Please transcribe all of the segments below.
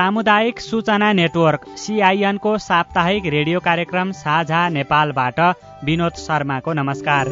सामुदायिक सूचना नेटवर्क सिआइएनको साप्ताहिक रेडियो कार्यक्रम साझा नेपालबाट विनोद शर्माको नमस्कार।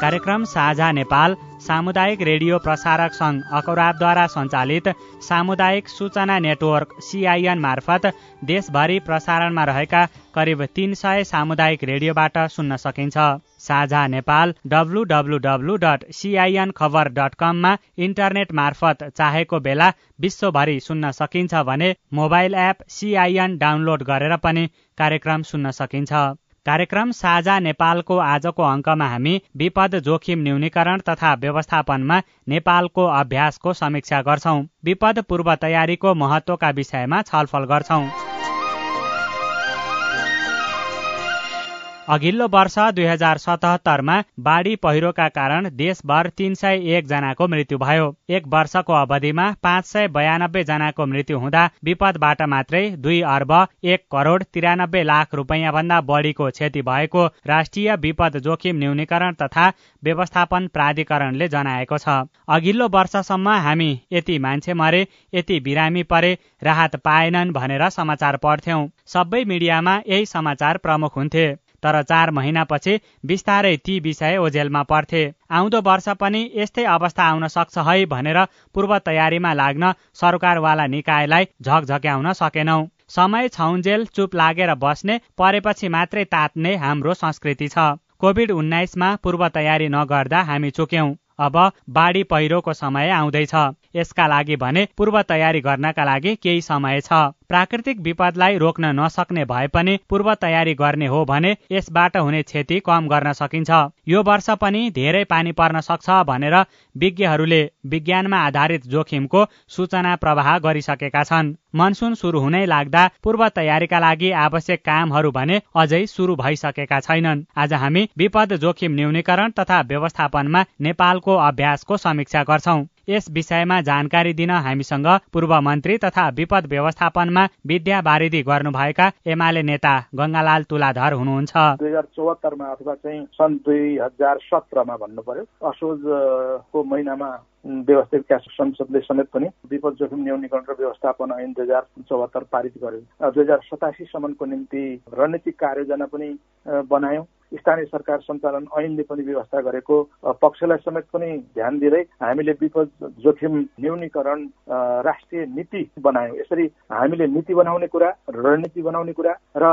कार्यक्रम साझा नेपाल सामुदायिक रेडियो प्रसारक सङ्घ अकौराबद्वारा सञ्चालित सामुदायिक सूचना नेटवर्क सिआइएन मार्फत देशभरि प्रसारणमा रहेका करिब तीन सय सामुदायिक रेडियोबाट सुन्न सकिन्छ। साझा नेपाल डब्लु डट सिआइएन खबर डट कममा इन्टरनेट मार्फत चाहेको बेला विश्वभरि सुन्न सकिन्छ भने मोबाइल एप सिआइएन डाउनलोड गरेर पनि कार्यक्रम सुन्न सकिन्छ। कार्यक्रम साझा नेपालको आजको अङ्कमा हामी विपद जोखिम न्यूनीकरण तथा व्यवस्थापनमा नेपालको अभ्यासको समीक्षा गर्छौं। विपद पूर्व तयारीको महत्वका विषयमा छलफल गर्छौं। अघिल्लो वर्ष दुई हजार सतहत्तरमा बाढी पहिरोका कारण देशभर तीन सय एकजनाको मृत्यु भयो। एक वर्षको अवधिमा पाँच सय बयानब्बे जनाको मृत्यु हुँदा विपदबाट मात्रै दुई अर्ब एक करोड तिरानब्बे लाख रुपियाँ भन्दा बढीको क्षति भएको राष्ट्रिय विपद जोखिम न्यूनीकरण तथा व्यवस्थापन प्राधिकरणले जनाएको छ। अघिल्लो वर्षसम्म हामी यति मान्छे मरे यति बिरामी परे राहत पाएनन् भनेर समाचार पढ्थ्यौं। सबै मिडियामा यही समाचार प्रमुख हुन्थे। तर चार महिनापछि बिस्तारै ती विषय ओझेलमा पर्थे। आउँदो वर्ष पनि यस्तै अवस्था आउन सक्छ है भनेर पूर्व तयारीमा लाग्न सरकारवाला निकायलाई झकझक्याउन सकेनौ। समय छाउन्जेल चुप लागेर बस्ने परेपछि मात्रै तात्ने हाम्रो संस्कृति छ। कोभिड उन्नाइसमा पूर्व तयारी नगर्दा हामी चुक्यौं। अब बाढी पहिरोको समय आउँदैछ। यसका लागि भने पूर्व तयारी गर्नका लागि केही समय छ। प्राकृतिक विपदलाई रोक्न नसक्ने भए पनि पूर्व तयारी गर्ने हो भने यसबाट हुने क्षति कम गर्न सकिन्छ। यो वर्ष पनि धेरै पानी पर्न सक्छ भनेर विज्ञहरूले विज्ञानमा आधारित जोखिमको सूचना प्रवाह गरिसकेका छन्। मनसुन सुरु हुनै लाग्दा पूर्व तयारीका लागि आवश्यक कामहरू भने अझै सुरु भइसकेका छैनन्। आज हामी विपद जोखिम न्यूनीकरण तथा व्यवस्थापनमा नेपालको अभ्यासको समीक्षा गर्छौं। यस विषयमा जानकारी दिन हामीसँग पूर्व मन्त्री तथा विपद व्यवस्थापनमा विद्या बारिदी गर्नुभएका एमाले नेता गंगालाल तुलाधर हुनुहुन्छ। दुई हजार चौहत्तरमा अथवा चाहिँ सन् दुई हजार सत्रमा भन्नु पर्यो असोजको महिनामा व्यवस्थित संसदले समेत पनि विपद जोखिम न्यूनीकरण र व्यवस्थापन ऐन दुई हजार चौहत्तर पारित गर्यो। दुई हजार सतासीसम्मको निम्ति रणनीतिक कार्ययोजना पनि बनायौँ। स्थानीय सरकार सञ्चालन ऐनले पनि व्यवस्था गरेको पक्षलाई समेत पनि ध्यान दिँदै हामीले विपद जोखिम न्यूनीकरण राष्ट्रिय नीति बनायौँ। यसरी हामीले नीति बनाउने कुरा रणनीति बनाउने कुरा र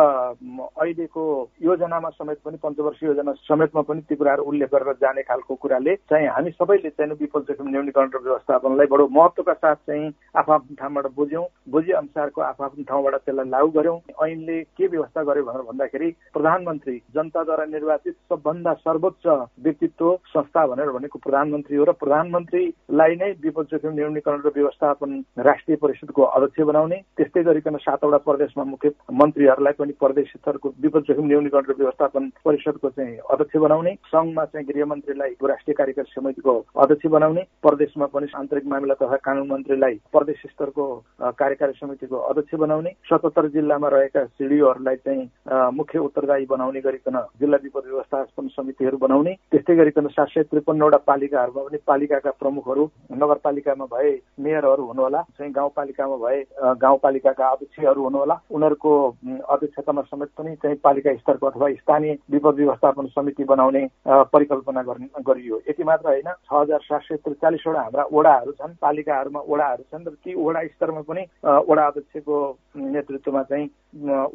अहिलेको योजनामा समेत पनि पञ्चवर्ष योजना समेतमा पनि ती कुराहरू उल्लेख गरेर जाने खालको कुराले चाहिँ हामी सबैले चाहिँ विपद जोखिम न्यूनीकरण र व्यवस्थापनलाई बडो महत्वका साथ चाहिँ आफ्नो ठाउँबाट बुझ्यौँ। बुझे अनुसारको आफ्नो ठाउँबाट त्यसलाई लागू गर्यौँ। ऐनले के व्यवस्था गर्यो भनेर भन्दाखेरि प्रधानमन्त्री जनताद्वारा निर्वाचित सबभन्दा सर्वोच्च व्यक्तित्व संस्था भनेर भनेको प्रधानमन्त्री हो र प्रधानमन्त्रीलाई नै विपद जोखिम न्यूनीकरण र व्यवस्थापन राष्ट्रिय परिषदको अध्यक्ष बनाउने त्यस्तै गरिकन सातवटा प्रदेशमा मुख्य मन्त्रीहरूलाई पनि प्रदेश स्तरको विपद जोखिम न्यूनीकरण र व्यवस्थापन परिषदको चाहिँ अध्यक्ष बनाउने सङ्घमा चाहिँ गृहमन्त्रीलाई राष्ट्रिय कार्यकारी समितिको अध्यक्ष बनाउने प्रदेशमा पनि आन्तरिक मामिला तथा कानुन मन्त्रीलाई प्रदेश स्तरको कार्यकारी समितिको अध्यक्ष बनाउने सतहत्तर जिल्लामा रहेका सिडिओहरूलाई चाहिँ मुख्य उत्तरदायी बनाउने गरिकन जिल्ला विपद व्यवस्थापन समितिहरू बनाउने। त्यस्तै गरिकन सात सय त्रिपन्नवटा पालिकाहरूमा पनि पालिकाका प्रमुखहरू नगरपालिकामा भए मेयरहरू हुनुहोला चाहिँ गाउँपालिकामा भए गाउँपालिकाका अध्यक्षहरू हुनुहोला। उनीहरूको अध्यक्षतामा समेत पनि चाहिँ पालिका स्तरको अथवा स्थानीय विपद व्यवस्थापन समिति बनाउने परिकल्पना गरियो। यति मात्र होइन छ हजार सात सय त्रिचालिसवटा हाम्रा ओडाहरू छन् पालिकाहरूमा ओडाहरू छन् र ती ओडा स्तरमा पनि ओडा अध्यक्षको नेतृत्वमा चाहिँ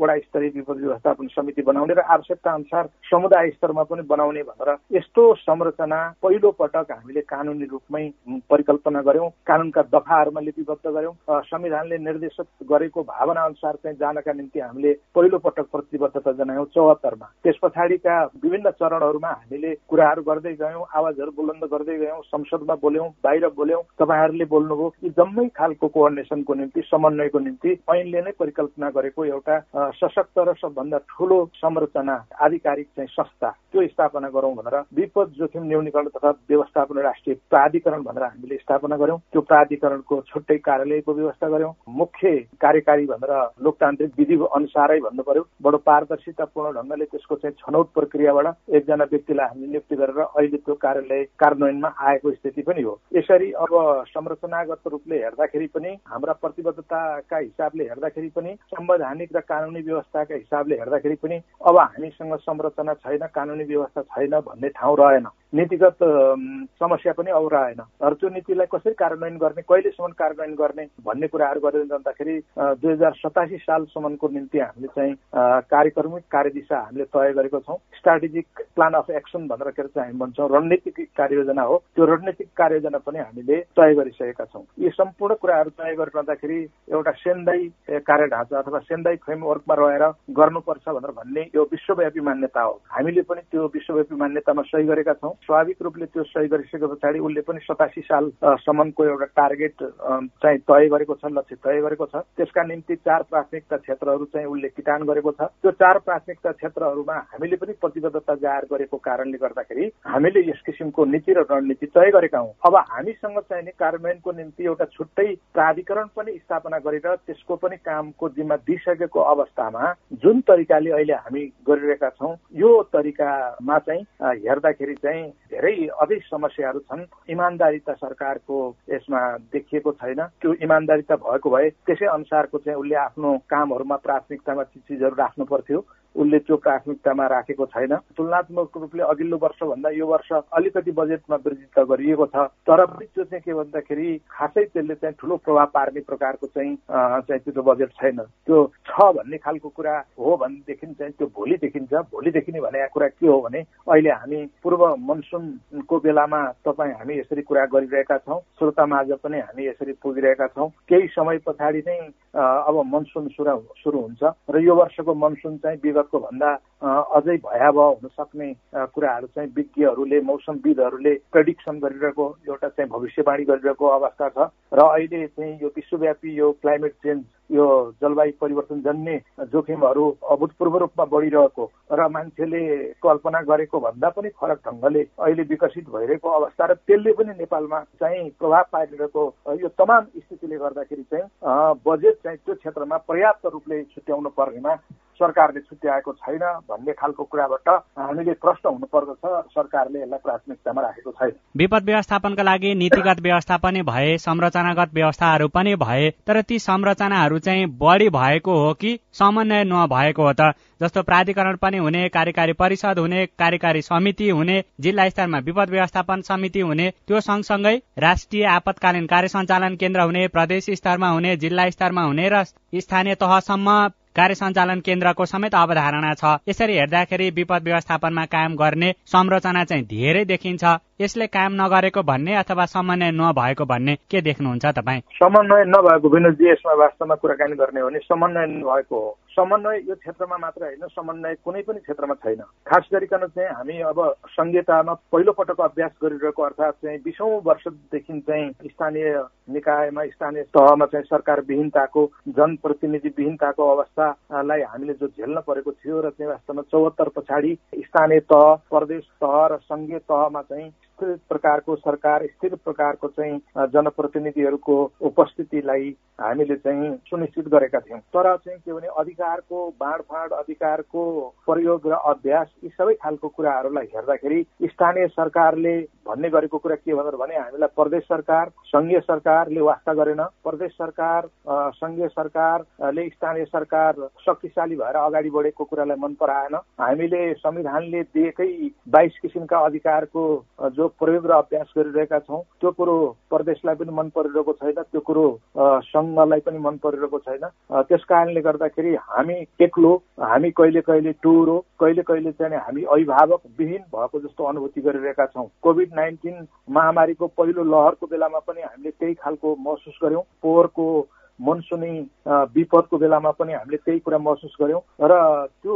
वडा स्तरीय विपद व्यवस्थापन समिति बनाउने र आवश्यकता अनुसार समुदाय स्तरमा पनि बनाउने भनेर यस्तो संरचना पहिलो पटक हामीले कानुनी रूपमै परिकल्पना गर्यौं कानुनका दफाहरूमा लिपिबद्ध गर्यौं संविधानले निर्देशित गरेको भावना अनुसार चाहिँ जानका निम्ति हामीले पहिलो पटक प्रतिबद्धता जनायौँ चौहत्तरमा। त्यस पछाडिका विभिन्न चरणहरूमा हामीले कुराहरू गर्दै गयौँ आवाजहरू बुलन्द गर्दै गयौँ संसदमा बोल्यौँ बाहिर बोल्यौँ। तपाईँहरूले बोल्नुभयो यी जम्मै खालको कोअर्डिनेसनको निम्ति समन्वयको निम्ति ऐनले नै परिकल्पना गरेको एउटा सशक्त र सबभन्दा ठुलो संरचना आधिकारिक चाहिँ संस्था त्यो स्थापना गरौँ भनेर विपद जोखिम न्यूनीकरण तथा व्यवस्थापन राष्ट्रिय प्राधिकरण भनेर हामीले स्थापना गर्यौँ त्यो प्राधिकरणको छुट्टै कार्यालयको व्यवस्था गर्यौँ मुख्य कार्यकारी भनेर लोकतान्त्रिक विधि अनुसारै भन्नु पर्यो। बडो पारदर्शितापूर्ण ढङ्गले त्यसको चाहिँ छनौट प्रक्रियाबाट एकजना व्यक्तिलाई हामीले नियुक्ति गरेर अहिले त्यो कार्यालय कार्यान्वयनमा आएको स्थिति पनि हो। यसरी अब संरचनागत रूपले हेर्दाखेरि पनि हाम्रा प्रतिबद्धताका हिसाबले हेर्दाखेरि पनि संवैधानिक र कानुनी व्यवस्थाका हिसाबले हेर्दाखेरि पनि अब हामीसँग संरचना छैन कानुनी व्यवस्था छैन भन्ने ठाउँ रहेन। नीतिगत समस्या पनि अब रहेन र त्यो नीतिलाई कसरी कार्यान्वयन गर्ने कहिलेसम्म कार्यान्वयन गर्ने भन्ने कुराहरू गरेर जाँदाखेरि दुई हजार सतासी सालसम्मको निम्ति हामीले चाहिँ कार्यक्रमिक कार्यदिशा हामीले तय गरेको छौँ। स्ट्राटेजिक प्लान अफ एक्सन भनेर के चाहिँ हामी भन्छौँ। रणनीतिक कार्ययोजना हो। त्यो रणनीतिक कार्ययोजना पनि हामीले तय गरिसकेका छौँ। यी सम्पूर्ण कुराहरू तय गरिरहँदाखेरि एउटा सेन्दाई कार्य ढाँचा अथवा सेन्दाई फ्रेमवर्कमा रहेर गर्नुपर्छ भनेर भन्ने यो विश्वव्यापी मान्यता हो। हामीले पनि त्यो विश्वव्यापी मान्यतामा सही गरेका छौँ। स्वाभाविक रूपले त्यो सही गरिसके पछाडि उसले पनि सतासी सालसम्मको एउटा टार्गेट चाहिँ तय गरेको छ लक्ष्य तय गरेको छ। त्यसका निम्ति चार प्राथमिकता क्षेत्रहरू चाहिँ उसले किटान गरेको छ। त्यो चार प्राथमिकता क्षेत्रहरूमा हामीले पनि प्रतिबद्धता जाहेर गरेको कारणले गर्दाखेरि हामीले यस किसिमको नीति र रणनीति तय गरेका हौँ। अब हामीसँग चाहिने कार्यान्वयनको निम्ति एउटा छुट्टै प्राधिकरण पनि स्थापना गरेर त्यसको पनि कामको जिम्मा दिइसकेको अवस्थामा जुन तरिकाले अहिले हामी गरिरहेका छौँ यो तरिकामा चाहिँ हेर्दाखेरि चाहिँ धेरै अझै समस्याहरू छन्। इमान्दारिता सरकारको यसमा देखिएको छैन। त्यो इमान्दारिता भएको भए त्यसै अनुसारको चाहिँ उसले आफ्नो कामहरूमा प्राथमिकतामा चिजहरू राख्नु पर्थ्यो। उसले त्यो प्राथमिकतामा राखेको छैन। तुलनात्मक रूपले अघिल्लो वर्षभन्दा यो वर्ष अलिकति बजेटमा वृद्धि त गरिएको छ। तर पनि त्यो चाहिँ के भन्दाखेरि खासै त्यसले चाहिँ ठुलो प्रभाव पार्ने प्रकारको चाहिँ चाहिँ त्यो बजेट छैन। त्यो छ भन्ने खालको कुरा हो भनेदेखि चाहिँ त्यो भोलि देखिन्छ। भोलि देखिने भनेको कुरा के हो भने अहिले हामी पूर्व मनसुनको बेलामा तपाईँ हामी यसरी कुरा गरिरहेका छौँ श्रोता माझ पनि हामी यसरी पुगिरहेका छौँ। केही समय पछाडि नै अब मनसुन सुरु सुरु हुन्छ र यो वर्षको मनसुन चाहिँ विगतको भन्दा अझै भयावह हुन सक्ने कुराहरू चाहिँ विज्ञहरूले मौसमविदहरूले प्रेडिक्सन गरिरहेको एउटा चाहिँ भविष्यवाणी गरिरहेको अवस्था छ। र अहिले चाहिँ यो विश्वव्यापी यो क्लाइमेट चेन्ज यो जलवायु परिवर्तन जन्ने जोखिमहरू अभूतपूर्व रूपमा बढिरहेको र मान्छेले कल्पना गरेको भन्दा पनि फरक ढङ्गले अहिले विकसित भइरहेको अवस्था र त्यसले पनि नेपालमा चाहिँ प्रभाव पारिरहेको यो तमाम स्थितिले गर्दाखेरि चाहिँ बजेट चाहिँ त्यो क्षेत्रमा पर्याप्त रूपले छुट्याउनु पर्नेमा सरकारले छुट्याएको छैन भन्ने खालको कुराबाट हामीले प्रश्न हुनुपर्दछ सरकारले यसलाई प्राथमिकतामा राखेको छैन। विपद व्यवस्थापनका लागि नीतिगत व्यवस्था पनि भए संरचनागत व्यवस्थाहरू पनि भए तर ती संरचनाहरू चाहिँ बढी भएको हो कि समन्वय नभएको हो त? जस्तो प्राधिकरण पनि हुने कार्यकारी परिषद हुने कार्यकारी समिति हुने जिल्ला स्तरमा विपद व्यवस्थापन समिति हुने त्यो सँगसँगै राष्ट्रिय आपतकालीन कार्य सञ्चालन केन्द्र हुने प्रदेश स्तरमा हुने जिल्ला स्तरमा हुने र स्थानीय तहसम्म कार्य सञ्चालन केन्द्रको समेत अवधारणा छ। यसरी हेर्दाखेरि विपद व्यवस्थापनमा कायम गर्ने संरचना चाहिँ धेरै देखिन्छ। यसले काम नगरेको भन्ने अथवा समन्वय नभएको भन्ने के देख्नुहुन्छ तपाईँ? समन्वय नभएको विनोदजी यसमा वास्तवमा कुराकानी गर्ने हो भने समन्वय नभएको हो। समन्वय यो क्षेत्रमा मात्र होइन समन्वय कुनै पनि क्षेत्रमा छैन। खास गरिकन चाहिँ हामी अब संहितामा पहिलो पटक अभ्यास गरिरहेको अर्थात् चाहिँ बिसौँ वर्षदेखि चाहिँ स्थानीय निकायमा स्थानीय तहमा चाहिँ सरकार विहीनताको जनप्रतिनिधि विहीनताको अवस्थालाई हामीले जो झेल्न परेको थियो र चाहिँ वास्तवमा चौहत्तर पछाडि स्थानीय तह प्रदेश तह र सङ्घीय तहमा चाहिँ स्थिर प्रकारको सरकार स्थिर प्रकारको चाहिँ जनप्रतिनिधिहरूको उपस्थितिलाई हामीले चाहिँ सुनिश्चित गरेका थियौँ। तर चाहिँ के भने अधिकारको बाँडफाँड अधिकारको प्रयोग र अभ्यास यी सबै खालको कुराहरूलाई हेर्दाखेरि स्थानीय सरकारले भन्ने गरेको कुरा के भनेर भने हामीलाई प्रदेश सरकार सङ्घीय सरकारले वास्ता गरेन। प्रदेश सरकार सङ्घीय सरकारले स्थानीय सरकार शक्तिशाली भएर अगाडि बढेको कुरालाई मन पराएन। हामीले संविधानले दिएकै बाइस किसिमका अधिकारको जो प्रयोग र अभ्यास गरिरहेका छौँ त्यो कुरो प्रदेशलाई पनि मन परिरहेको छैन त्यो कुरो सङ्घलाई पनि मन परिरहेको छैन। त्यस कारणले गर्दाखेरि हामी एक्लो हामी कहिले कहिले टुरो कहिले कहिले चाहिँ हामी अभिभावक विहीन भएको जस्तो अनुभूति गरिरहेका छौँ। कोभिड नाइन्टिन महामारीको पहिलो लहरको बेलामा पनि हामीले त्यही खालको महसुस गर्यौँ। पोहोरको मनसुनी विपदको बेलामा पनि हामीले त्यही कुरा महसुस गऱ्यौँ र त्यो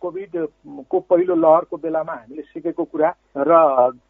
कोभिडको पहिलो लहरको बेलामा हामीले सिकेको कुरा र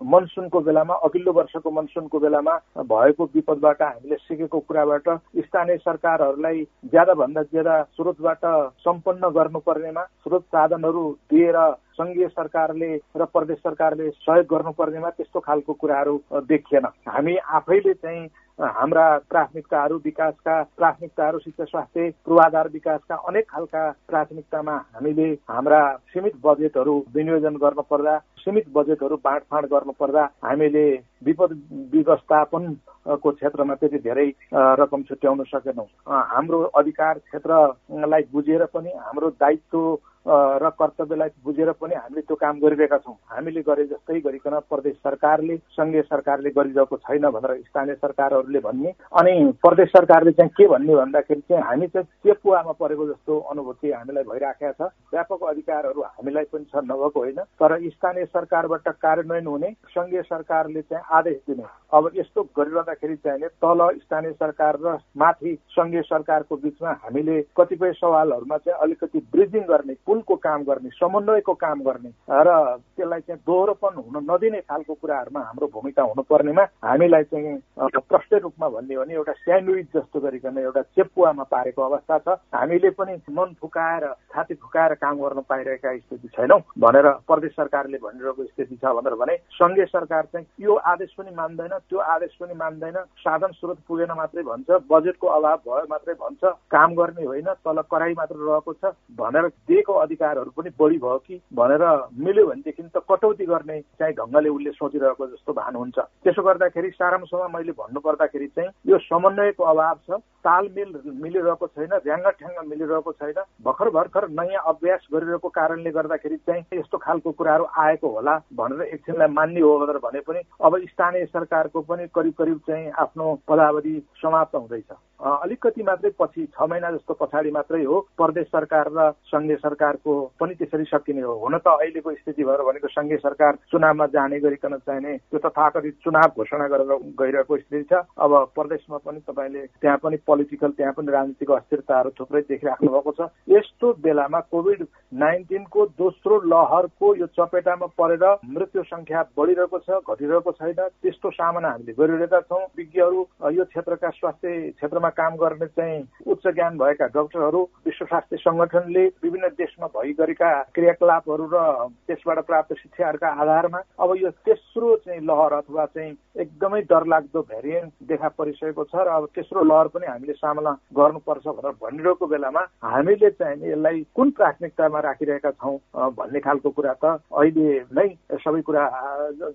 मनसुनको बेलामा अघिल्लो वर्षको मनसुनको बेलामा भएको विपदबाट हामीले सिकेको कुराबाट स्थानीय सरकारहरूलाई ज्यादा भन्दा ज्यादा स्रोतबाट सम्पन्न गर्नुपर्नेमा स्रोत साधनहरू दिएर सङ्घीय सरकारले र प्रदेश सरकारले सहयोग गर्नुपर्नेमा त्यस्तो खालको कुराहरू देखिएन। हामी आफैले चाहिँ हाम्रा प्राथमिकताहरू विकासका प्राथमिकताहरू शिक्षा स्वास्थ्य पूर्वाधार विकासका अनेक खालका प्राथमिकतामा हामीले हाम्रा सीमित बजेटहरू विनियोजन गर्न पर्दा सीमित बजेटहरू बाँडफाँड गर्नु पर्दा हामीले विपद व्यवस्थापनको क्षेत्रमा त्यति धेरै रकम छुट्याउन सकेनौँ। हाम्रो अधिकार क्षेत्रलाई बुझेर पनि हाम्रो दायित्व र कर्तव्यलाई बुझेर पनि हामीले त्यो काम गरिरहेका छौँ। हामीले गरे जस्तै गरिकन प्रदेश सरकारले सङ्घीय सरकारले गरिरहेको छैन भनेर स्थानीय सरकारहरूले भन्ने। अनि प्रदेश सरकारले चाहिँ के भन्ने भन्दाखेरि चाहिँ हामी चाहिँ चेपुवामा परेको जस्तो अनुभूति हामीलाई भइराखेका छ। व्यापक अधिकारहरू हामीलाई पनि छ नभएको होइन। तर स्थानीय सरकारबाट कार्यान्वयन हुने सङ्घीय सरकारले चाहिँ आदेश दिने। अब यस्तो गरिरहँदाखेरि चाहिँ तल स्थानीय सरकार र माथि सङ्घीय सरकारको बिचमा हामीले कतिपय सवालहरूमा चाहिँ अलिकति ब्रिजिङ गर्ने पुलको काम गर्ने समन्वयको काम गर्ने र त्यसलाई चाहिँ दोहोरोपन हुन नदिने खालको कुराहरूमा हाम्रो भूमिका हुनुपर्नेमा हामीलाई चाहिँ प्रष्ट रूपमा भन्ने भने एउटा स्यान्डविच जस्तो गरिकन एउटा चेपुवामा पारेको अवस्था छ। हामीले पनि मन फुकाएर छाती फुकाएर काम गर्न पाइरहेका स्थिति छैनौँ भनेर प्रदेश सरकारले भनिरहेको स्थिति छ भनेर भने सङ्घीय सरकार चाहिँ यो आदेश पनि मान्दैन त्यो आदेश पनि मान्दैन। साधन स्रोत पुगेन मात्रै भन्छ बजेटको अभाव भयो मात्रै भन्छ काम गर्ने होइन तल कराई मात्र रहेको छ भनेर दिएको अधिकारहरू पनि बढी भयो कि भनेर मिल्यो भनेदेखि त कटौती गर्ने चाहिँ ढङ्गले उसले सोचिरहेको जस्तो भान हुन्छ। त्यसो गर्दाखेरि सारांशमा मैले भन्नु पर्दाखेरि चाहिँ यो समन्वयको अभाव छ तालमेल मिलिरहेको छैन ऱ्याङ्ग ठ्याङ्ग मिलिरहेको छैन भर्खर भर्खर नयाँ अभ्यास गरिरहेको कारणले गर्दाखेरि चाहिँ यस्तो खालको कुराहरू आएको होला भनेर एकछिनलाई मान्ने हो भनेर भने पनि अब स्थानीय सरकारको पनि करिब करिब चाहिँ आफ्नो पदावधि समाप्त हुँदैछ। अलिकति मात्रै पछि छ महिना जस्तो पछाडि मात्रै हो प्रदेश सरकार र सङ्घीय सरकारको पनि त्यसरी सकिने हो। हुन त अहिलेको स्थिति भएर भनेको सङ्घीय सरकार चुनावमा जाने गरिकन चाहिने त्यो तथाकथित चुनाव घोषणा गरेर गइरहेको स्थिति छ। अब प्रदेशमा पनि तपाईँले त्यहाँ पनि पोलिटिकल त्यहाँ पनि राजनीतिक अस्थिरताहरू थुप्रै देखिराख्नु भएको छ। यस्तो बेलामा कोभिड नाइन्टिनको दोस्रो लहरको यो चपेटामा परेर मृत्यु संख्या बढिरहेको छ घटिरहेको छैन। त्यस्तो सामना हामीले गरिरहेका छौँ। विज्ञहरू यो क्षेत्रका स्वास्थ्य क्षेत्रमा काम गर्ने चाहिँ उच्च ज्ञान भएका डक्टरहरू विश्व स्वास्थ्य सङ्गठनले विभिन्न देशमा भइ गरेका क्रियाकलापहरू र त्यसबाट प्राप्त शिक्षाहरूका आधारमा अब यो तेस्रो चाहिँ लहर अथवा चाहिँ एकदमै डरलाग्दो भेरिएन्ट देखा परिसकेको छ र अब तेस्रो लहर पनि हामीले सामना गर्नुपर्छ भनेर भनिरहेको बेलामा हामीले चाहिँ यसलाई कुन प्राथमिकतामा राखिरहेका छौँ भन्ने खालको कुरा त अहिले नै सबै कुरा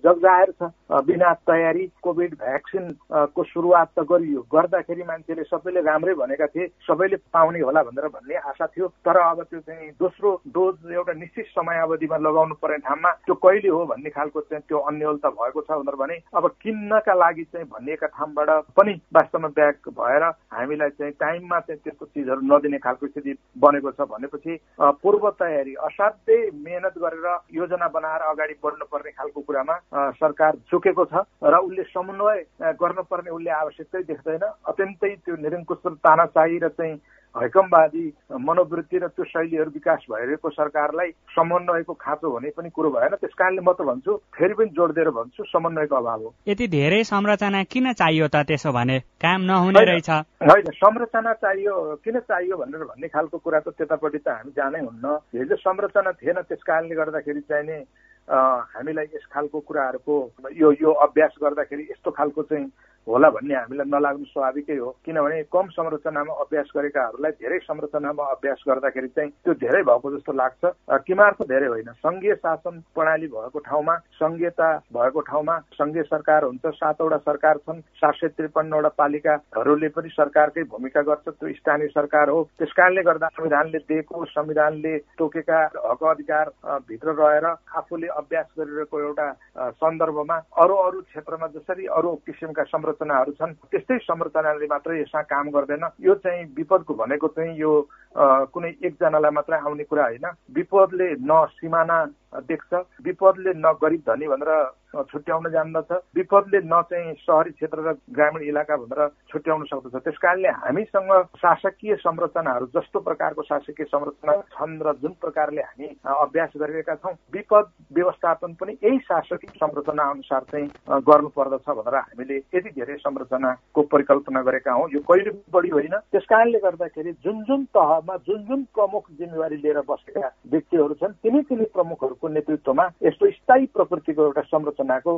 जगजाहेर छ। बिना तयारी कोभिड भ्याक्सिन को सुरुवात त गरियो। गर्दाखेरि मान्छेले सबैले राम्रै भनेका थिए सबैले पाउने होला भनेर भन्ने आशा थियो। तर अब त्यो चाहिँ दोस्रो डोज एउटा निश्चित समयावधिमा लगाउनु पर्ने ठाउँमा त्यो कहिले हो भन्ने खालको चाहिँ त्यो अन्यलता भएको छ भनेर भने अब किन्नका लागि चाहिँ भनिएका ठाउँबाट पनि वास्तवमा ब्याक भएर हामीलाई चाहिँ टाइममा चाहिँ त्यस्तो चिजहरू नदिने खालको स्थिति बनेको छ भनेपछि पूर्व तयारी असाध्यै मेहनत गरेर योजना बनाएर अगाडि बढ्नुपर्ने खालको कुरामा सरकार झुकेको छ र उसले समन्वय गर्नुपर्ने उसले आवश्यकतै देख्दैन। अत्यन्तै त्यो निरङ्कुश तानाचाही र चाहिँ हैकमवादी मनोवृत्ति र त्यो शैलीहरू विकास भइरहेको सरकारलाई समन्वयको खाँचो हुने पनि कुरो भएन। त्यस कारणले म त भन्छु फेरि पनि जोड दिएर भन्छु समन्वयको अभाव हो। यति धेरै संरचना किन चाहियो त त्यसो भने? काम नहुने रहेछ। होइन संरचना चाहियो किन चाहियो भनेर भन्ने खालको कुरा त त्यतापट्टि त हामी जानै हुन्न। हिजो संरचना थिएन त्यस कारणले गर्दाखेरि चाहिने हामीलाई यस खालको कुराहरूको यो यो अभ्यास गर्दाखेरि यस्तो खालको चाहिँ होला भन्ने हामीलाई नलाग्नु स्वाभाविकै हो। किनभने कम संरचनामा अभ्यास गरेकाहरूलाई धेरै संरचनामा अभ्यास गर्दाखेरि चाहिँ त्यो धेरै भएको जस्तो लाग्छ। किमार्थ धेरै होइन। सङ्घीय शासन प्रणाली भएको ठाउँमा सङ्घीयता भएको ठाउँमा सङ्घीय सरकार हुन्छ। सातवटा सरकार छन्। सात सय त्रिपन्नवटा पालिकाहरूले पनि सरकारकै भूमिका गर्छ। त्यो स्थानीय सरकार हो। त्यस कारणले गर्दा संविधानले दिएको संविधानले तोकेका हक अधिकार भित्र रहेर आफूले अभ्यास गरिरहेको एउटा सन्दर्भमा अरू अरू क्षेत्रमा जसरी अरू किसिमका संरचनाहरू छन्। त्यस्तै संरचनाले मात्रै यसमा काम गर्दैन। यो चाहिँ विपदको भनेको चाहिँ यो कुनै एकजनालाई मात्रै आउने कुरा होइन। विपदले न सिमाना देख्छ विपदले न गरिब धनी भनेर छुट्याउन जान्दछ विपदले न चाहिँ सहरी क्षेत्र र ग्रामीण इलाका भनेर छुट्याउन सक्दछ। त्यस कारणले हामीसँग शासकीय संरचनाहरू जस्तो प्रकारको शासकीय संरचना छन् र जुन प्रकारले हामी अभ्यास गरिरहेका छौँ विपद व्यवस्थापन पनि यही शासकीय संरचना अनुसार चाहिँ गर्नु पर्दछ भनेर हामीले यति धेरै संरचनाको परिकल्पना गरेका हौँ। यो कहिले बढी होइन। त्यस कारणले गर्दाखेरि जुन जुन तहमा जुन जुन प्रमुख जिम्मेवारी लिएर बसेका व्यक्तिहरू छन् तिनी तिनी प्रमुखहरूको नेतृत्वमा यस्तो स्थायी प्रकृतिको एउटा संरचनाको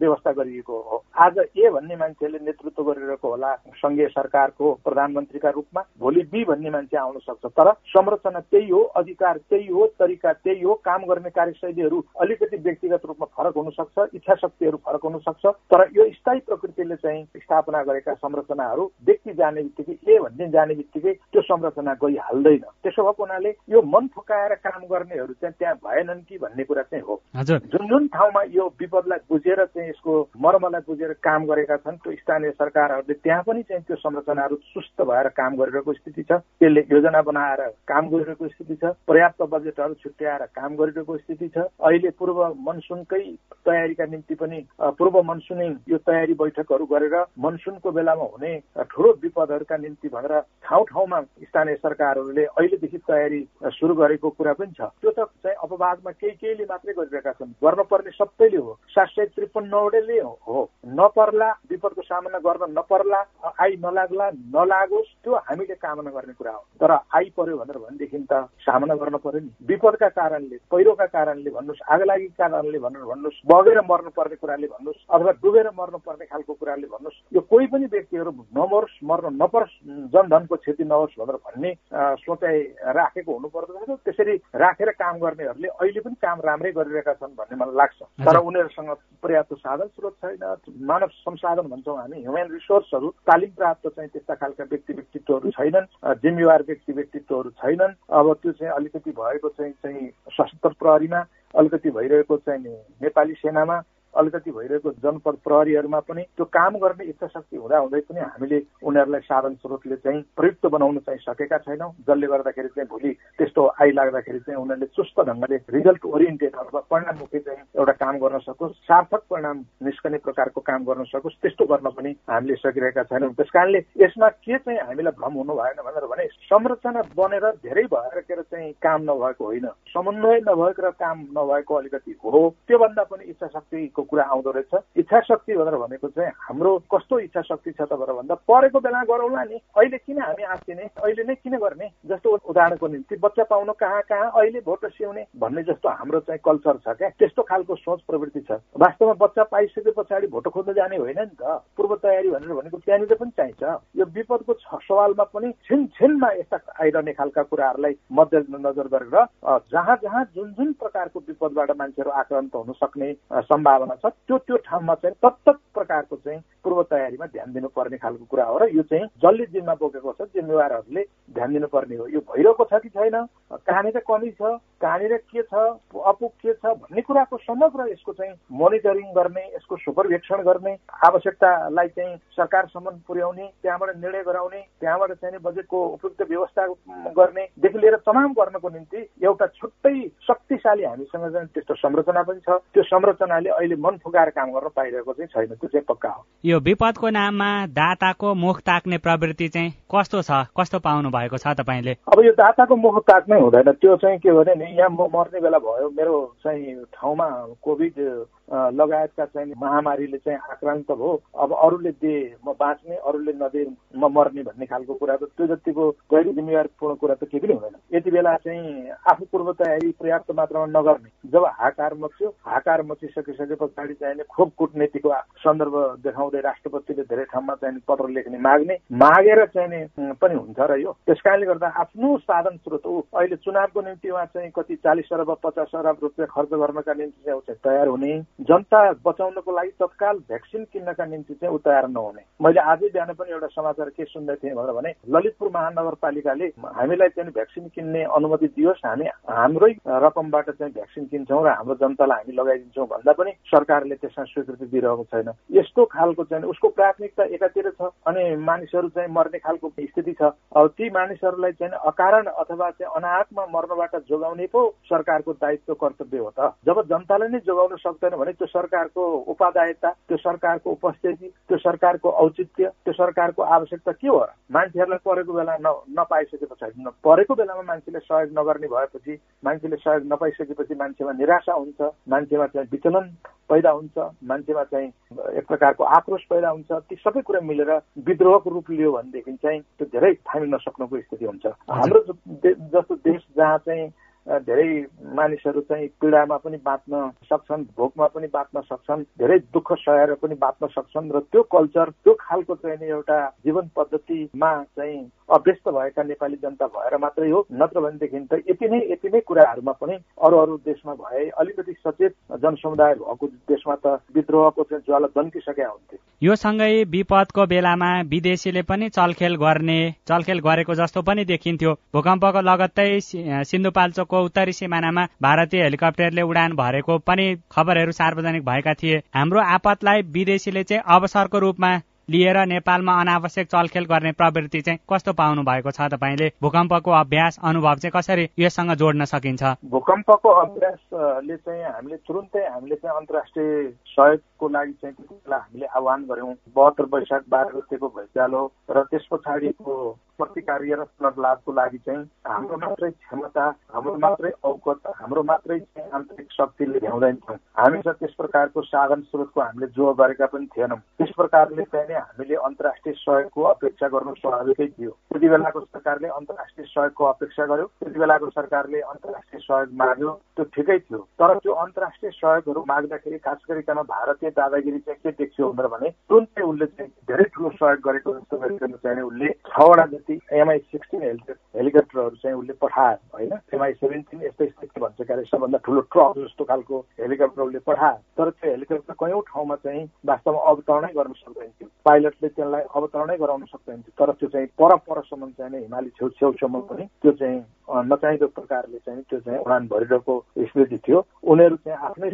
व्यवस्था गरिएको हो। आज ए भन्ने मान्छेले नेतृत्व गरिरहेको होला सङ्घीय सरकारको प्रधानमन्त्रीका रूपमा भोलि बी भन्ने मान्छे आउन सक्छ। तर संरचना त्यही हो अधिकार त्यही हो तरिका त्यही हो काम गर्ने कार्यशैलीहरू अलिकति व्यक्तिगत रूपमा फरक हुन सक्छ इच्छा शक्तिहरू फरक हुन सक्छ तर यो स्थायी प्रकृतिले चाहिँ स्थापना गरेका संरचनाहरू व्यक्ति जाने बित्तिकै ए भन्ने जाने बित्तिकै त्यो संरचना गइहाल्दैन। त्यसो भएको हुनाले यो मन फुकाएर काम गर्नेहरू चाहिँ त्यहाँ भएनन् कि भन्ने कुरा चाहिँ हो। जुन जुन ठाउँमा यो विपदलाई बुझेर चाहिँ यसको मर्मलाई बुझेर काम गरेका छन् त्यो स्थानीय सरकारहरूले त्यहाँ पनि चाहिँ त्यो संरचनाहरू सुस्त भएर काम गरिरहेको स्थिति छ। त्यसले योजना बनाएर काम गरिरहेको स्थिति छ पर्याप्त बजेटहरू छुट्याएर काम गरिरहेको स्थिति छ। अहिले पूर्व मनसुनकै तयारीका निम्ति पनि पूर्व मनसुनै यो तयारी बैठकहरू गरेर मनसुनको बेलामा हुने ठुलो विपदहरूका निम्ति भनेर ठाउँ ठाउँमा स्थानीय सरकारहरूले अहिलेदेखि तयारी सुरु गरेको कुरा पनि छ। त्यो त चाहिँ अपवादमा केही केहीले मात्रै गरिरहेका छन् गर्नुपर्ने सबैले हो। सात सय त्रिपन्नवटैले हो। नपर्ला विपदको सामना गर्न नपर्ला आइ नलाग्ला नलागोस् त्यो हामीले कामना गर्ने कुरा हो। तर आइ पर्यो भनेर भनेदेखि त सामना गर्न पर्यो नि। विपदका कारणले पहिरोका कारणले भन्नुहोस् आगलागी कारणले भनेर भन्नुहोस् बगेर मर्नुपर्ने कुराले भन्नुहोस् अथवा डुबेर मर्नुपर्ने खालको कुराले भन्नुहोस् यो कोही पनि व्यक्तिहरू नमरोस् मर्न नपरोस् जनधनको क्षति नहोस् भनेर भन्ने सोचाइ राखेको हुनु पर्दछ त्यसरी राखेर काम गर्नेहरूले अहिले पनि काम राम्रै गरिरहेका छन् भन्ने मलाई लाग्छ। तर उनीहरूसँग पर्याप्त साधन स्रोत छैन मानव संसाधन भन्छौँ हामी ह्युमन रिसोर्सहरू तालिम प्राप्त चाहिँ त्यस्ता खालका व्यक्ति व्यक्तित्वहरू छैनन् जिम्मेवार व्यक्ति व्यक्तित्वहरू छैनन्। अब त्यो चाहिँ अलिकति भएको चाहिँ चाहिँ सशस्त्र प्रहरीमा अलिकति भइरहेको चाहिँ नेपाली सेनामा अलिकति भइरहेको जनपद प्रहरीहरूमा पनि त्यो काम गर्ने इच्छा शक्ति हुँदा हुँदै पनि हामीले उनीहरूलाई साधन स्रोतले चाहिँ प्रयुक्त बनाउन चाहिँ सकेका छैनौँ। जसले गर्दाखेरि चाहिँ भोलि त्यस्तो आइलाग्दाखेरि चाहिँ उनीहरूले चुस्त ढङ्गले रिजल्ट ओरिएन्टेड अथवा परिणाममुखी चाहिँ एउटा काम गर्न सकोस् सार्थक परिणाम निस्कने प्रकारको काम गर्न सकोस् त्यस्तो गर्न पनि हामीले सकिरहेका छैनौँ। त्यस कारणले यसमा के चाहिँ हामीलाई भ्रम हुनु भएन भनेर भने संरचना बनेर धेरै भएर के चाहिँ काम नभएको होइन। समन्वय नभएको र काम नभएको अलिकति हो। त्योभन्दा पनि इच्छा शक्तिको को कुरा आउँदो रहेछ। इच्छा शक्ति भनेर भनेको चाहिँ हाम्रो कस्तो इच्छा शक्ति छ त भनेर भन्दा परेको बेला गरौँला नि। अहिले किन हामी आँसिने अहिले नै किन गर्ने? जस्तो उदाहरणको निम्ति बच्चा पाउनु कहाँ कहाँ अहिले भोट सिउने भन्ने जस्तो हाम्रो चाहिँ कल्चर छ क्या। त्यस्तो खालको सोच प्रवृत्ति छ। वास्तवमा बच्चा पाइसके पछाडि भोट खोज्न जाने होइन नि त। पूर्व तयारी भनेर भनेको त्यहाँनिर पनि चाहिन्छ। यो विपदको सवालमा पनि छिन छिनमा यस्ता आइरहने खालका कुराहरूलाई मध्यनजर गरेर जहाँ जहाँ जुन जुन प्रकारको विपदबाट मान्छेहरू आक्रान्त हुन सक्ने सम्भावना छ त्यो त्यो ठाउँमा चाहिँ तत्त प्रकारको चाहिँ पूर्व तयारीमा ध्यान दिनुपर्ने खालको कुरा हो र यो चाहिँ जसले जिम्मा बोकेको छ जिम्मेवारहरूले ध्यान दिनुपर्ने हो। यो भइरहेको छ कि छैन? कहाँनिर कमी छ? कहाँनिर के छ? अपुग के छ? भन्ने कुराको समग्र यसको चाहिँ मोनिटरिङ गर्ने यसको सुपर्भेक्षण गर्ने आवश्यकतालाई चाहिँ सरकारसम्म पुर्याउने त्यहाँबाट निर्णय गराउने त्यहाँबाट चाहिँ बजेटको उपयुक्त व्यवस्था गर्नेदेखि लिएर तमाम गर्नको निम्ति एउटा छुट्टै शक्तिशाली हामीसँग चाहिँ त्यस्तो संरचना पनि छ। त्यो संरचनाले अहिले मन फुकाएर काम गर्न पाइरहेको चाहिँ छैन त्यो चाहिँ पक्का हो। यो विपदको नाममा दाताको मुख ताक्ने प्रवृत्ति चाहिँ कस्तो छ? कस्तो पाउनु भएको छ तपाईँले? अब यो दाताको मुख ताक्नै हुँदैन। त्यो चाहिँ के भने नि यहाँ म मर्ने बेला भयो मेरो चाहिँ ठाउँमा कोभिड लगायतका चाहिँ महामारीले चाहिँ आक्रान्त भयो अब अरूले दे म बाँच्ने अरूले नदे म मर्ने भन्ने खालको कुरा त त्यो जतिको गैर जिम्मेवारपूर्ण कुरा त केही पनि हुँदैन। यति बेला चाहिँ आफू पूर्व तयारी पर्याप्त मात्रामा नगर्ने। जब हाकार मच्यो हाकार मचिसकिसके पछाडि चाहिँ खोप कुटनीतिको सन्दर्भ देखाउँदै राष्ट्रपतिले धेरै ठाउँमा चाहिँ पत्र लेख्ने माग्ने मागेर चाहिँ पनि हुन्छ र यो। त्यस कारणले गर्दा आफ्नो साधन स्रोत अहिले चुनावको निम्ति उहाँ चाहिँ कति चालिस अरब पचास अरब रुपियाँ खर्च गर्नका निम्ति चाहिँ तयार हुने। जनता बचाउनको लागि तत्काल भ्याक्सिन किन्नका निम्ति चाहिँ उताएर नहुने। मैले आजै बिहान पनि एउटा समाचार के सुन्दै थिएँ भनेर भने ललितपुर महानगरपालिकाले हामीलाई चाहिँ भ्याक्सिन किन्ने अनुमति दियोस् हामी हाम्रै रकमबाट चाहिँ भ्याक्सिन किन्छौँ र हाम्रो जनतालाई हामी लगाइदिन्छौँ भन्दा पनि सरकारले त्यसमा स्वीकृति दिइरहेको छैन। यस्तो खालको चाहिँ उसको प्राथमिकता एकातिर छ अनि मानिसहरू चाहिँ मर्ने खालको स्थिति छ। अब ती मानिसहरूलाई चाहिँ अकारण अथवा चाहिँ अनाहकमा मर्नबाट जोगाउने पो सरकारको दायित्व कर्तव्य हो त। जब जनताले नै जोगाउन सक्दैन किनभने त्यो सरकारको उपादायता त्यो सरकारको उपस्थिति त्यो सरकारको औचित्य त्यो सरकारको आवश्यकता के हो र? मान्छेहरूलाई परेको बेला न नपाइसके पछाडि परेको बेलामा मान्छेले सहयोग नगर्ने भएपछि मान्छेले सहयोग नपाइसकेपछि मान्छेमा निराशा हुन्छ मान्छेमा चाहिँ विचलन पैदा हुन्छ मान्छेमा चाहिँ एक प्रकारको आक्रोश पैदा हुन्छ। ती सबै कुरा मिलेर विद्रोहको रूप लियो भनेदेखि चाहिँ त्यो धेरै थामी नसक्नुको स्थिति हुन्छ। हाम्रो जस्तो देश जहाँ चाहिँ धेरै मानिसहरू चाहिँ पीडामा पनि बाँच्न सक्छन् भोकमा पनि बाँच्न सक्छन् धेरै दुःख सहेर पनि बाँच्न सक्छन् र त्यो कल्चर त्यो खालको चाहिँ एउटा जीवन पद्धतिमा चाहिँ अभ्यस्त भएका नेपाली जनता भएर मात्रै हो नत्र भनेदेखि त यति नै यति नै कुराहरूमा पनि अरू अरू देशमा भए अलिकति सचेत जनसमुदाय भएको देशमा त विद्रोहको चाहिँ ज्वाला दन्किसकेका हुन्थे। यो सँगै विपदको बेलामा विदेशीले पनि चलखेल गर्ने चलखेल गरेको जस्तो पनि देखिन्थ्यो। भूकम्पको लगत्तै सिन्धुपाल्चोकको उत्तरी सिमानामा भारतीय हेलिकप्टरले उडान भरेको पनि खबरहरू सार्वजनिक भएका थिए। हाम्रो आपतलाई विदेशीले चाहिँ अवसरको रूपमा लिएर नेपालमा अनावश्यक चलखेल गर्ने प्रवृत्ति चाहिँ कस्तो पाउनु भएको छ तपाईँले? भूकम्पको अभ्यास अनुभव चाहिँ कसरी यससँग जोड्न सकिन्छ? भूकम्पको अभ्यासले चाहिँ हामीले तुरुन्तै हामीले चाहिँ अन्तर्राष्ट्रिय सहयोगको लागि चाहिँ त्यति बेला हामीले आह्वान गऱ्यौँ। बहत्तर वैशाख बाह्र गतेको भइसक्यो र त्यस पछाडिको प्रतिकार्य र पुनर्लाभको लागि चाहिँ हाम्रो मात्रै क्षमता हाम्रो मात्रै औकत हाम्रो मात्रै चाहिँ आन्तरिक शक्तिले भ्याउँदैनथ्यौँ। हामी त्यस प्रकारको साधन स्रोतको हामीले जो गरेका पनि थिएनौँ। त्यस प्रकारले चाहिँ हामीले अन्तर्राष्ट्रिय सहयोगको अपेक्षा गर्नु स्वाभाविकै थियो। त्यति बेलाको सरकारले अन्तर्राष्ट्रिय सहयोगको अपेक्षा गर्यो त्यति बेलाको सरकारले अन्तर्राष्ट्रिय सहयोग माग्यो त्यो ठिकै थियो। तर त्यो अन्तर्राष्ट्रिय सहयोगहरू माग्दाखेरि खास गरिकन भारतीय दादागिरी चाहिँ के देख्यो भने तुरन्तै उसले चाहिँ धेरै ठुलो सहयोग गरेको जस्तो गरिकन चाहिँ उसले छवटा जति एमआई सिक्सटिन हेलिकप्टरहरू चाहिँ उसले पठायो होइन? एमआई सेभेन्टिन यस्तै यस्तै भन्छ क्यारे सबभन्दा ठुलो ट्रक जस्तो खालको हेलिकप्टर उसले पठायो तर त्यो हेलिकप्टर कयौँ ठाउँमा चाहिँ वास्तवमा अवतरणै गर्न सक्दैन थियो। पाइलटले त्यसलाई अवतरणै गराउन सक्दैन तर त्यो चाहिँ पर परसम्म चाहिँ हिमाली छेउ छेउसम्म पनि त्यो चाहिँ नचाहिँदो प्रकारले चाहिँ त्यो चाहिँ उडान भरिरहेको स्थिति थियो। उनीहरू चाहिँ आफ्नै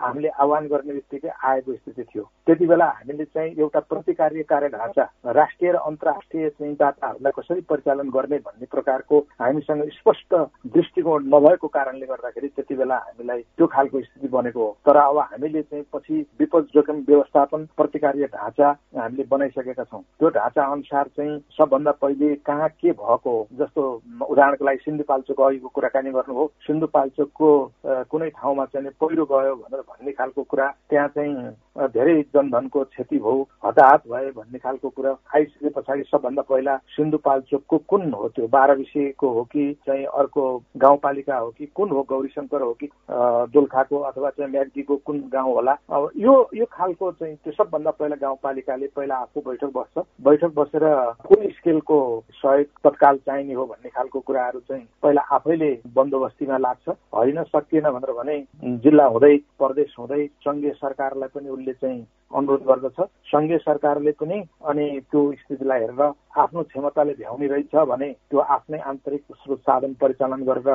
हामीले आह्वान गर्ने बित्तिकै आएको स्थिति थियो। त्यति बेला हामीले चाहिँ एउटा प्रतिकार्य कार्य ढाँचा राष्ट्रिय र अन्तर्राष्ट्रिय चाहिँ डाटाहरूलाई कसरी परिचालन गर्ने भन्ने प्रकारको हामीसँग स्पष्ट दृष्टिकोण नभएको कारणले गर्दाखेरि त्यति बेला हामीलाई त्यो खालको स्थिति बनेको हो। तर अब हामीले चाहिँ पछि विपद जोखिम व्यवस्थापन प्रतिकार्य ढाँचा हामीले बनाइसकेका छौँ। त्यो ढाँचा अनुसार चाहिँ सबभन्दा पहिले कहाँ के भएको जस्तो उदाहरणको लागि सिन्धुपाल्चोकको अघिको कुराकानी गर्नुभयो। सिन्धुपाल्चोकको कुनै ठाउँमा चाहिँ पहिरो गयो भनेर भन्ने खालको कुरा त्यहाँ चाहिँ धेरै जनधनको क्षति भयो। हताहत भए भन्ने खालको कुरा आइसके पछाडि सबभन्दा पहिला सिन्धुपाल्चोकको कुन हो त्यो? बाह्र विषयको हो कि चाहिँ अर्को गाउँपालिका हो कि कुन हो? गौरी शङ्कर हो कि दोलखाको अथवा चाहिँ म्याग्दीको कुन गाउँ होला? अब यो यो खालको चाहिँ त्यो सबभन्दा पहिला गाउँपालिकाले पहिला आफू बैठक बस्छ। बैठक बसेर कुन स्केलको सहयोग तत्काल चाहिने हो भन्ने खालको कुराहरू चाहिँ पहिला आफैले बन्दोबस्तीमा लाग्छ। होइन सकिएन भनेर भने जिल्ला हुँदै प्रदेश हुँदै सङ्घीय सरकारलाई पनि उसले चाहिँ अनुरोध गर्दछ। सङ्घीय सरकारले पनि अनि त्यो स्थितिलाई हेरेर आफ्नो क्षमताले भ्याउने रहेछ भने त्यो आफ्नै आन्तरिक स्रोत साधन परिचालन गरेर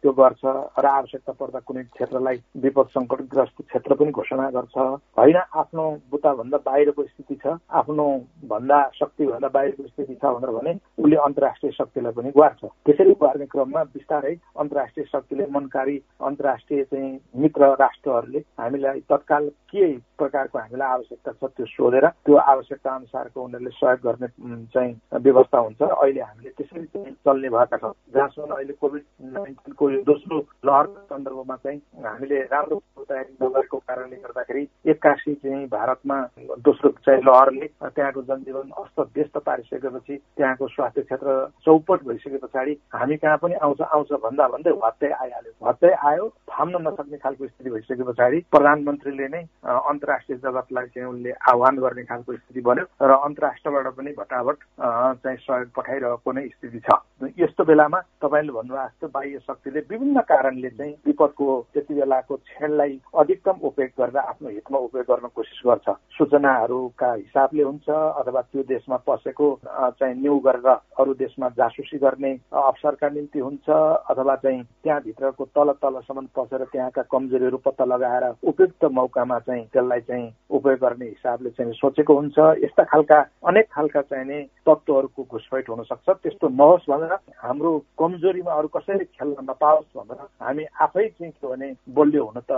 त्यो गर्छ र आवश्यकता पर्दा कुनै क्षेत्रलाई विपद सङ्कटग्रस्त क्षेत्र पनि घोषणा गर्छ। होइन आफ्नो बुताभन्दा बाहिरको स्थिति छ आफ्नो भन्दा शक्तिभन्दा बाहिरको स्थिति छ भनेर भने उसले अन्तर्राष्ट्रिय शक्तिलाई पनि गुहार्छ त्यसरी गुहार्ने क्रममा बिस्तारै अन्तर्राष्ट्रिय शक्तिले मनकारी अन्तर्राष्ट्रिय चाहिँ मित्र राष्ट्रहरूले हामीलाई तत्काल के प्रकारको हामीलाई आवश्यकता छ त्यो सोधेर त्यो आवश्यकता अनुसारको उनीहरूले सहयोग गर्ने चाहिँ व्यवस्था हुन्छ। अहिले हामीले त्यसरी चाहिँ चल्ने भएका छौँ। जहाँसम्म अहिले कोभिड नाइन्टिनको यो दोस्रो लहरको सन्दर्भमा चाहिँ हामीले राम्रो तयारी नगरेको कारणले गर्दाखेरि एक्कासी चाहिँ भारतमा दोस्रो चाहिँ लहरले त्यहाँको जनजीवन अस्त व्यस्त पारिसकेपछि त्यहाँको स्वास्थ्य क्षेत्र चौपट भइसके पछाडि हामी कहाँ पनि आउँछ आउँछ भन्दा भन्दै भत्तै आइहाल्यो। भत्तै आयो थाम्न नसक्ने खालको स्थिति भइसके पछाडि प्रधानमन्त्रीले नै अन्तर्राष्ट्रिय जगतलाई चाहिँ उनले आह्वान गर्ने खालको स्थिति बन्यो र अन्तर्राष्ट्रबाट पनि भटाभट चाहिँ सहयोग पठाइरहेको नै स्थिति छ। यस्तो बेलामा तपाईँले भन्नुभएको जस्तो बाह्य शक्तिले विभिन्न कारणले चाहिँ विपदको त्यति बेलाको क्षणलाई अधिकतम उपयोग गरेर आफ्नो हितमा उपयोग गर्न कोसिस गर्छ। सूचनाहरूका हिसाबले हुन्छ अथवा त्यो देशमा पसेको चाहिँ न्यु गरेर अरू देशमा जासुसी गर्ने अवसरका निम्ति हुन्छ अथवा चाहिँ त्यहाँभित्रको तल तलसम्म पसेर त्यहाँका कमजोरीहरू पत्ता लगाएर उपयुक्त मौकामा चाहिँ त्यसलाई चाहिँ उपयोग गर्ने हिसाबले चाहिँ सोचेको हुन्छ। यस्ता खालका अनेक खालका चाहिने तत्त्वहरूको घुसपैठ हुन सक्छ त्यस्तो नहोस् भनेर हाम्रो कमजोरीमा अरू कसैले खेल्न नपाओस् भनेर हामी आफै चाहिँ के भने बलियो हुन त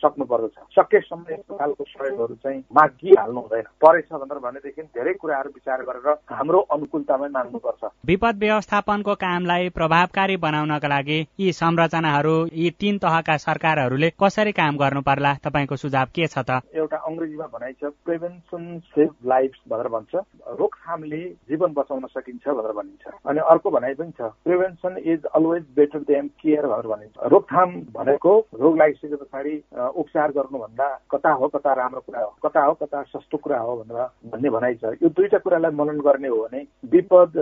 सक्नु पर्दछ सकेसम्म यस्तो खालको सहयोगहरू चाहिँ मागिहाल्नु हुँदैन। परेछ भनेर भनेदेखि धेरै कुराहरू विचार गरेर हाम्रो अनुकूलतामै मान्नुपर्छ विपद व्यवस्थापनको कामलाई प्रभावकारी बनाउनका लागि यी संरचनाहरू यी तीन तहका सरकारहरूले कसरी काम गर्नु पर्ला? तपाईँको सुझाव के छ त? एउटा अङ्ग्रेजीमा भनाइ छ प्रिभेन्सन सेभ लाइफ भनेर भन्छ। रोकथामले जीवन बचाउन सकिन्छ भनेर भनिन्छ। अनि अर्को भनाइ पनि छ prevention is always better than care भनेर भनिन्छ। रोकथाम भनेको रोग लागिसके पछाडि उपचार गर्नुभन्दा कता हो कता राम्रो कुरा हो कता हो कता सस्तो कुरा हो भनेर भन्ने भनाइ छ। यो दुईटा कुरालाई मनन गर्ने हो भने विपद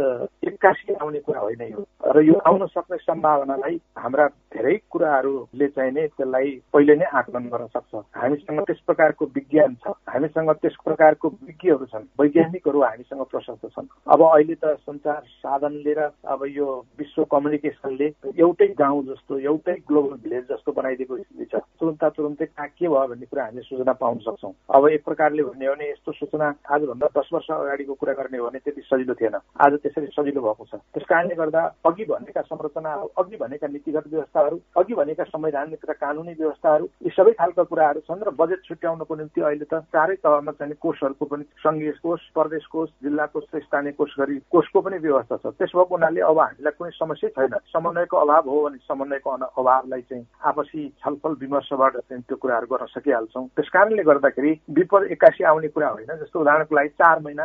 एक्कासी आउने कुरा होइन यो। र यो आउन सक्ने सम्भावनालाई हाम्रा धेरै कुराहरूले चाहिँ नै त्यसलाई पहिले नै आकलन गर्न सक्छ। हामीसँग त्यस प्रकारको विज्ञान छ हामीसँग त्यस प्रकारको विज्ञहरू छन् वैज्ञानिकहरू हामीसँग प्रशस्त छन्। अब अहिले त सञ्चार साधनले र अब यो विश्व कम्युनिकेसनले एउटै गाउँ जस्तो एउटै ग्लोबल भिलेज जस्तो बनाइदिएको स्थिति छ। तुरन्त तुरन्तै कहाँ के भयो भन्ने कुरा हामीले सूचना पाउन सक्छौँ। अब एक प्रकारले भन्ने हो भने यस्तो सूचना आजभन्दा दस वर्ष अगाडिको कुरा गर्ने हो भने त्यति सजिलो थिएन। आज त्यसरी सजिलो भएको छ। त्यस कारणले गर्दा अघि भनेका संरचनाहरू अघि भनेका नीतिगत व्यवस्थाहरू अघि भनेका संवैधानिक र कानुनी व्यवस्थाहरू यी सबै खालका कुराहरू छन् र बजेट छुट्याउनको निम्ति अहिले त चारै तहमा चाहिँ कोषहरूको पनि सङ्घीय कोष प्रदेश कोष जिल्ला कोष र स्थानीय कोष गरी कोषको पनि व्यवस्था छ। त्यस भएको हुनाले अब हामीलाई कुनै समस्या छैन। समन्वयको अभाव हो भने समन्वयको अभावलाई चाहिँ आपसी छलफल विमर्शबाट चाहिँ त्यो कुराहरू गर्न सकिहाल्छौँ। त्यस कारणले गर्दाखेरि विपद एक्कासी आउने कुरा होइन जस्तो उदाहरणको लागि चार महिना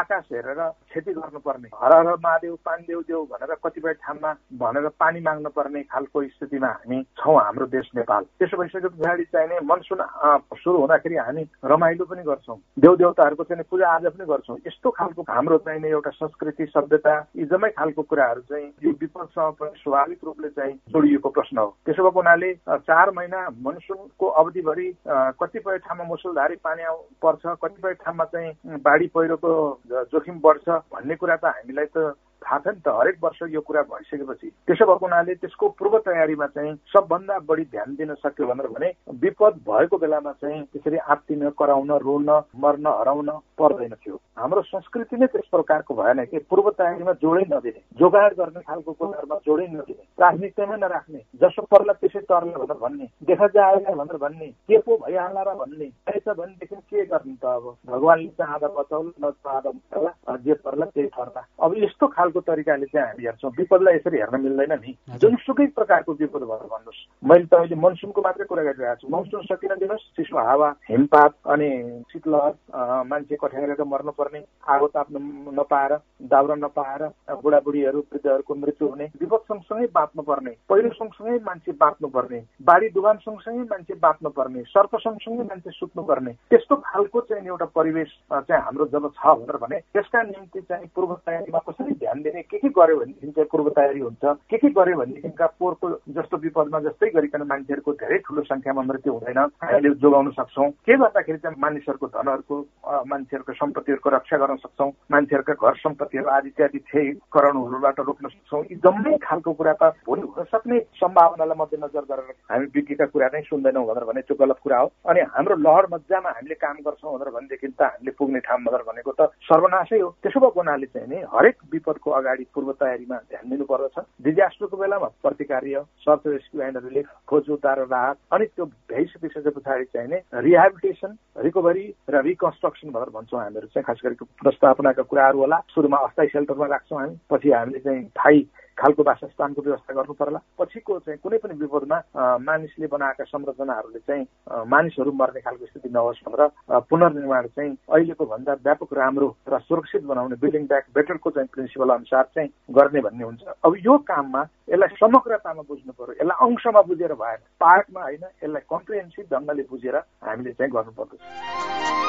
आकाश हेरेर खेती गर्नुपर्ने हर हर महादेव पानी देऊ भनेर कतिपय ठाउँमा भनेर पानी माग्न पर्ने खालको स्थितिमा हामी छौँ हाम्रो देश नेपाल। त्यसो भइसके पछाडि चाहिने मनसुन सुरु हुँदाखेरि हामी रमाइलो पनि गर्छौँ। देव देवताहरूको चाहिँ पूजा आज पनि गर्छौँ। यस्तो खालको हाम्रो चाहिने एउटा संस्कृति सभ्यता यी जम्मै खालको कुराहरू चाहिँ यो विपदसँग पनि स्वाभाविक रूपले चाहिँ जोडिएको प्रश्न हो। त्यसो भएको हुनाले चार महिना मनसुनको अवधिभरि कतिपय ठाउँमा मुसलधारी पानी पर्छ कतिपय ठाउँमा चाहिँ बाढी पहिरोको जोखिम बढ्छ भन्ने कुरा त हामीलाई त थाहा छ नि त हरेक वर्ष यो कुरा भइसकेपछि त्यसो भएको हुनाले त्यसको पूर्व तयारीमा चाहिँ सबभन्दा बढी ध्यान दिन सक्यो भनेर भने विपद भएको बेलामा चाहिँ त्यसरी आत्तिन कराउन रोन मर्न हराउन पर्दैन थियो। हाम्रो संस्कृति नै त्यस प्रकारको भएन कि पूर्व तयारीमा जोडै नदिने जोगाड गर्ने खालको कुराहरूमा जोडै नदिने प्राथमिकतामै नराख्ने जसो पर्ला त्यसै तरला भनेर भन्ने देखा जाएगा भनेर भन्ने के पो भइहाल्ला र भन्ने छ भनेदेखि के गर्ने त अब? भगवान्ले चाहँदा बचाउला नचाहँदा जे पर्ला त्यही पर्ला। अब यस्तो खालको तरिकाले चाहिँ हामी हेर्छौँ। विपदलाई यसरी हेर्न मिल्दैन नि। जुनसुकै प्रकारको विपद भएर भन्नुहोस्। मैले त अहिले मनसुनको मात्रै कुरा गरिरहेको छु। मनसुन सकिन दिनुहोस्। चिसो हावा हिमपात अनि शीतलहर मान्छे कठ्यारेर मर्नु पर्ने आगो ताप्नु नपाएर दाउरा नपाएर बुढाबुढीहरू वृद्धहरूको मृत्यु हुने विपद सँगसँगै बाँच्नु पर्ने पहिरो सँगसँगै मान्छे बाँच्नु पर्ने बाढी डुबान सँगसँगै मान्छे बाँच्नु पर्ने सर्प सँगसँगै मान्छे सुत्नु पर्ने त्यस्तो खालको चाहिँ एउटा परिवेश चाहिँ हाम्रो जब छ भनेर भने त्यसका निम्ति चाहिँ पूर्व तयारीमा कसरी ध्यान दिने के के गर्यो भनेदेखि चाहिँ पूर्व तयारी हुन्छ? के के गर्यो भनेदेखिका पोहोरको जस्तो विपदमा जस्तै गरिकन मान्छेहरूको धेरै ठुलो संख्यामा मृत्यु हुँदैन? हामीले जोगाउन सक्छौँ। के गर्दाखेरि चाहिँ मानिसहरूको धनहरूको मान्छेहरूको सम्पत्तिहरूको रक्षा गर्न सक्छौँ? मान्छेहरूका घर सम्पत्तिहरू आदि इत्यादि क्षयकरणहरूबाट रोक्न सक्छौँ? यी जम्मै खालको कुरा त भोलि हुन सक्ने सम्भावनालाई मध्यनजर गरेर हामी विज्ञका कुरा नै सुन्दैनौँ भनेर भने त्यो गलत कुरा हो। अनि हाम्रो लहर मजामा हामीले काम गर्छौँ भनेर भनेदेखि त हामीले पुग्ने ठाउँ भनेर भनेको त सर्वनाशै हो। त्यसो भएको हुनाले चाहिँ नि हरेक विपदको अगाडि पूर्व तयारीमा ध्यान दिनु पर्दछ डिजास्टरको बेलामा प्रतिकार्य सर्च रेस्क्यु एन्ड रिलिफ खोज उद्धार राहत अनि त्यो भइसकिसके पछाडि चाहिँ नै रिहेबिलिटेसन रिकभरी र रिकन्स्ट्रक्सन भनेर भन्छौँ हामीहरू चाहिँ। खास गरी प्रस्तावनाका कुराहरू होला। सुरुमा अस्थायी सेल्टरमा राख्छौँ हामी। पछि हामीले चाहिँ थाई खालको वासस्थानको व्यवस्था गर्नु पर्ला। पछिको चाहिँ कुनै पनि विपदमा मानिसले बनाएका संरचनाहरूले चाहिँ मानिसहरू मर्ने खालको स्थिति नहोस् भनेर पुनर्निर्माण चाहिँ अहिलेको भन्दा व्यापक राम्रो र सुरक्षित बनाउने बिल्डिङ ब्याक बेटरको चाहिँ प्रिन्सिपल अनुसार चाहिँ गर्ने भन्ने हुन्छ। अब यो काममा यसलाई समग्रतामा बुझ्नु पर्यो। यसलाई अंशमा बुझेर भएन। पार्टमा होइन यसलाई कम्प्रिहेन्सिभ ढङ्गले बुझेर हामीले चाहिँ गर्नुपर्दछ।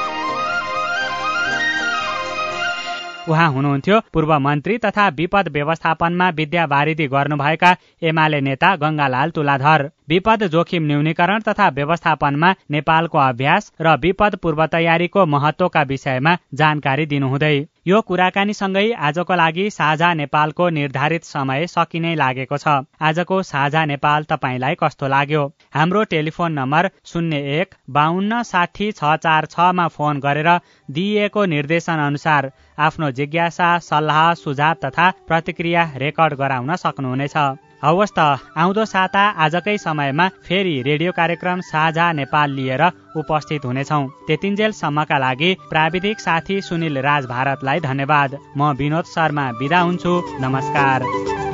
उहाँ हुनुहुन्थ्यो पूर्व मन्त्री तथा विपद व्यवस्थापनमा विद्यावारिधि गर्नुभएका एमाले नेता गंगालाल तुलाधर। विपद जोखिम न्यूनीकरण तथा व्यवस्थापनमा नेपालको अभ्यास र विपद पूर्व तयारीको महत्वका विषयमा जानकारी दिनुहुँदै यो कुराकानीसँगै आजको लागि साझा नेपालको निर्धारित समय सकिनै लागेको छ। आजको साझा नेपाल तपाईँलाई कस्तो लाग्यो? हाम्रो टेलिफोन नम्बर शून्य एक बाहन्न साठी छ चार छमा फोन गरेर दिइएको निर्देशन अनुसार आफ्नो जिज्ञासा सल्लाह सुझाव तथा प्रतिक्रिया रेकर्ड गराउन सक्नुहुनेछ। हवस् त आउँदो साता आजकै समयमा फेरि रेडियो कार्यक्रम साझा नेपाल लिएर उपस्थित हुनेछौ। त्यतिन्जेलसम्मका लागि प्राविधिक साथी सुनिल राज भारतलाई धन्यवाद। म विनोद शर्मा बिदा हुन्छु। नमस्कार।